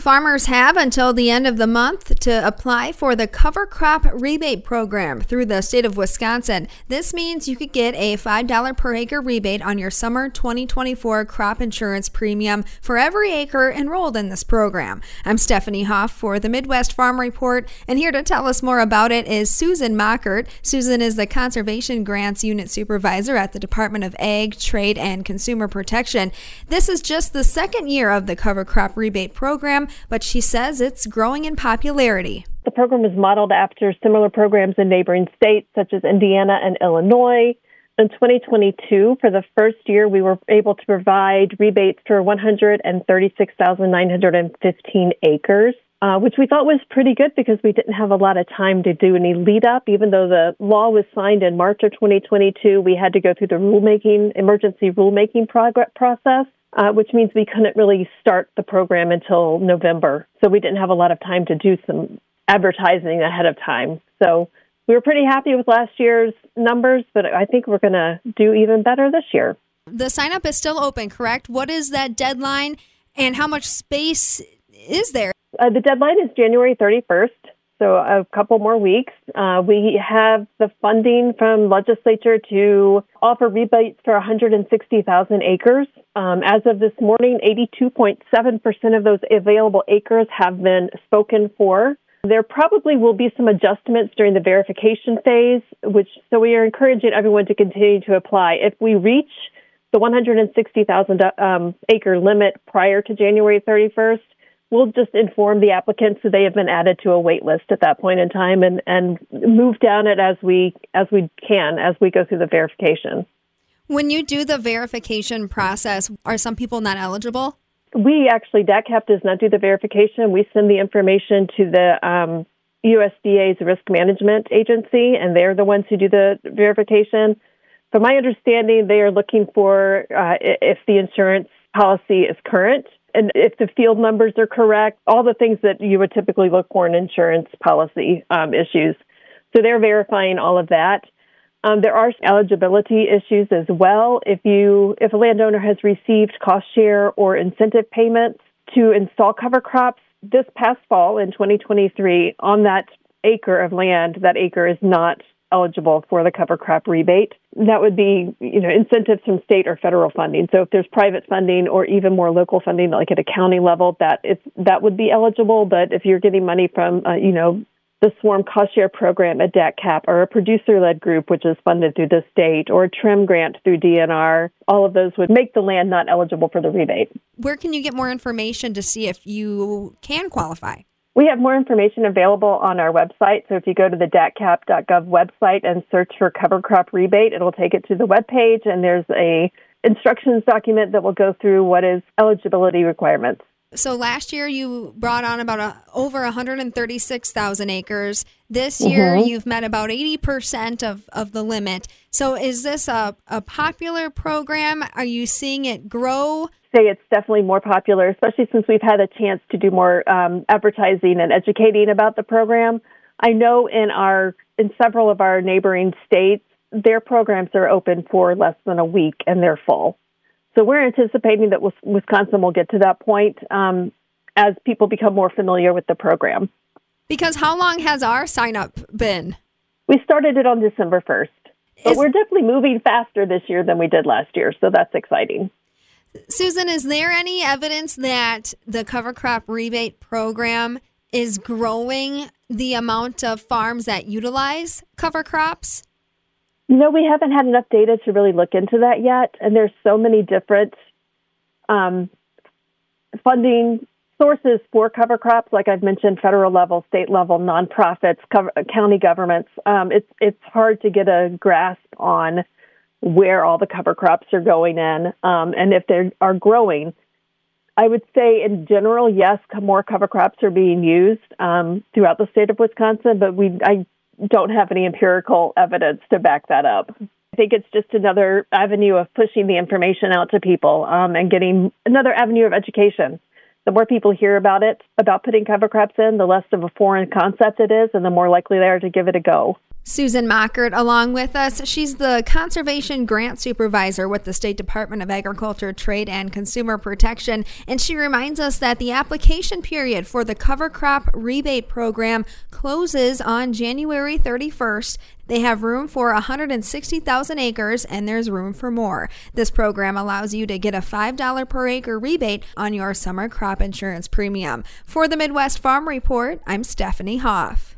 Farmers have until the end of the month to apply for the cover crop rebate program through the state of Wisconsin. This means you could get a $5 per acre rebate on your summer 2024 crop insurance premium for every acre enrolled in this program. I'm Stephanie Hoff for the Midwest Farm Report, and here to tell us more about it is Susan Mockert. Susan is the Conservation Grants Unit Supervisor at the Department of Ag, Trade, and Consumer Protection. This is just the second year of the cover crop rebate program but she says it's growing in popularity. The program is modeled after similar programs in neighboring states such as Indiana and Illinois. In 2022, for the first year, we were able to provide rebates for 136,915 acres. Uh, which we thought was pretty good because we didn't have a lot of time to do any lead up. Even though the law was signed in March of 2022, we had to go through the rulemaking, emergency rulemaking prog- process uh, which means we couldn't really start the program until November. So we didn't have a lot of time to do some advertising ahead of time. So we were pretty happy with last year's numbers, but I think we're going to do even better this year. The sign up is still open, correct? What is that deadline and how much space is there? Uh, the deadline is January 31st so a couple more weeks. Uh, we have the funding from legislature to offer rebates for 160,000 acres. Um, as of this morning, 82.7% of those available acres have been spoken for. There probably will be some adjustments during the verification phase, which so we are encouraging everyone to continue to apply. If we reach the 160,000 um, acre limit prior to January 31st, we'll just inform the applicants that they have been added to a wait list at that point in time and, and move down it as we as we can as we go through the verification. When you do the verification process, are some people not eligible? We actually DATCP does not do the verification. We send the information to the um, USDA's risk management agency, and they're the ones who do the verification. From my understanding, they are looking for uh, if the insurance policy is current and if the field numbers are correct, all the things that you would typically look for in insurance policy um, issues. So they're verifying all of that. Um, there are eligibility issues as well. If you if a landowner has received cost share or incentive payments to install cover crops this past fall in 2023 on that acre of land, that acre is not eligible for the cover crop rebate. That would be, you know, incentives from state or federal funding. So if there's private funding or even more local funding, like at a county level, that that would be eligible. But if you're getting money from, uh, you know, the SWRM Cost Share Program at DATCP or a producer-led group, which is funded through the state, or a TRM grant through DNR, all of those would make the land not eligible for the rebate. Where can you get more information to see if you can qualify? We have more information available on our website. So if you go to the datcap.gov website and search for cover crop rebate, it'll take it to the web page and there's a instructions document that will go through what is eligibility requirements. So last year you brought on about a, over 136,000 acres. This year mm-hmm. you've met about 80% of, of the limit. So is this a, a popular program? Are you seeing it grow? say it's definitely more popular, especially since we've had a chance to do more um, advertising and educating about the program. I know in our in several of our neighboring states, their programs are open for less than a week and they're full. So we're anticipating that Wisconsin will get to that point um, as people become more familiar with the program. Because how long has our sign up been? We started it on December 1st. But Is, we're definitely moving faster this year than we did last year, so that's exciting. Susan, is there any evidence that the cover crop rebate program is growing the amount of farms that utilize cover crops? You know, we haven't had enough data to really look into that yet. And there's so many different um, funding sources for cover crops, like I've mentioned, federal level, state level, nonprofits, cover, county governments. Um, it's it's hard to get a grasp on where all the cover crops are going in um, and if they are growing. I would say in general, yes, more cover crops are being used um, throughout the state of Wisconsin, but we I don't have any empirical evidence to back that up. I think it's just another avenue of pushing the information out to people um, and getting another avenue of education. the more people hear about it, about putting cover crops in, the less of a foreign concept it is, and the more likely they are to give it a go. Susan Mockert along with us. She's the Conservation Grant Supervisor with the State Department of Agriculture, Trade, and Consumer Protection. And she reminds us that the application period for the cover crop rebate program closes on January 31st. They have room for 160,000 acres and there's room for more. This program allows you to get a $5 per acre rebate on your summer crop insurance premium. For the Midwest Farm Report, I'm Stephanie Hoff.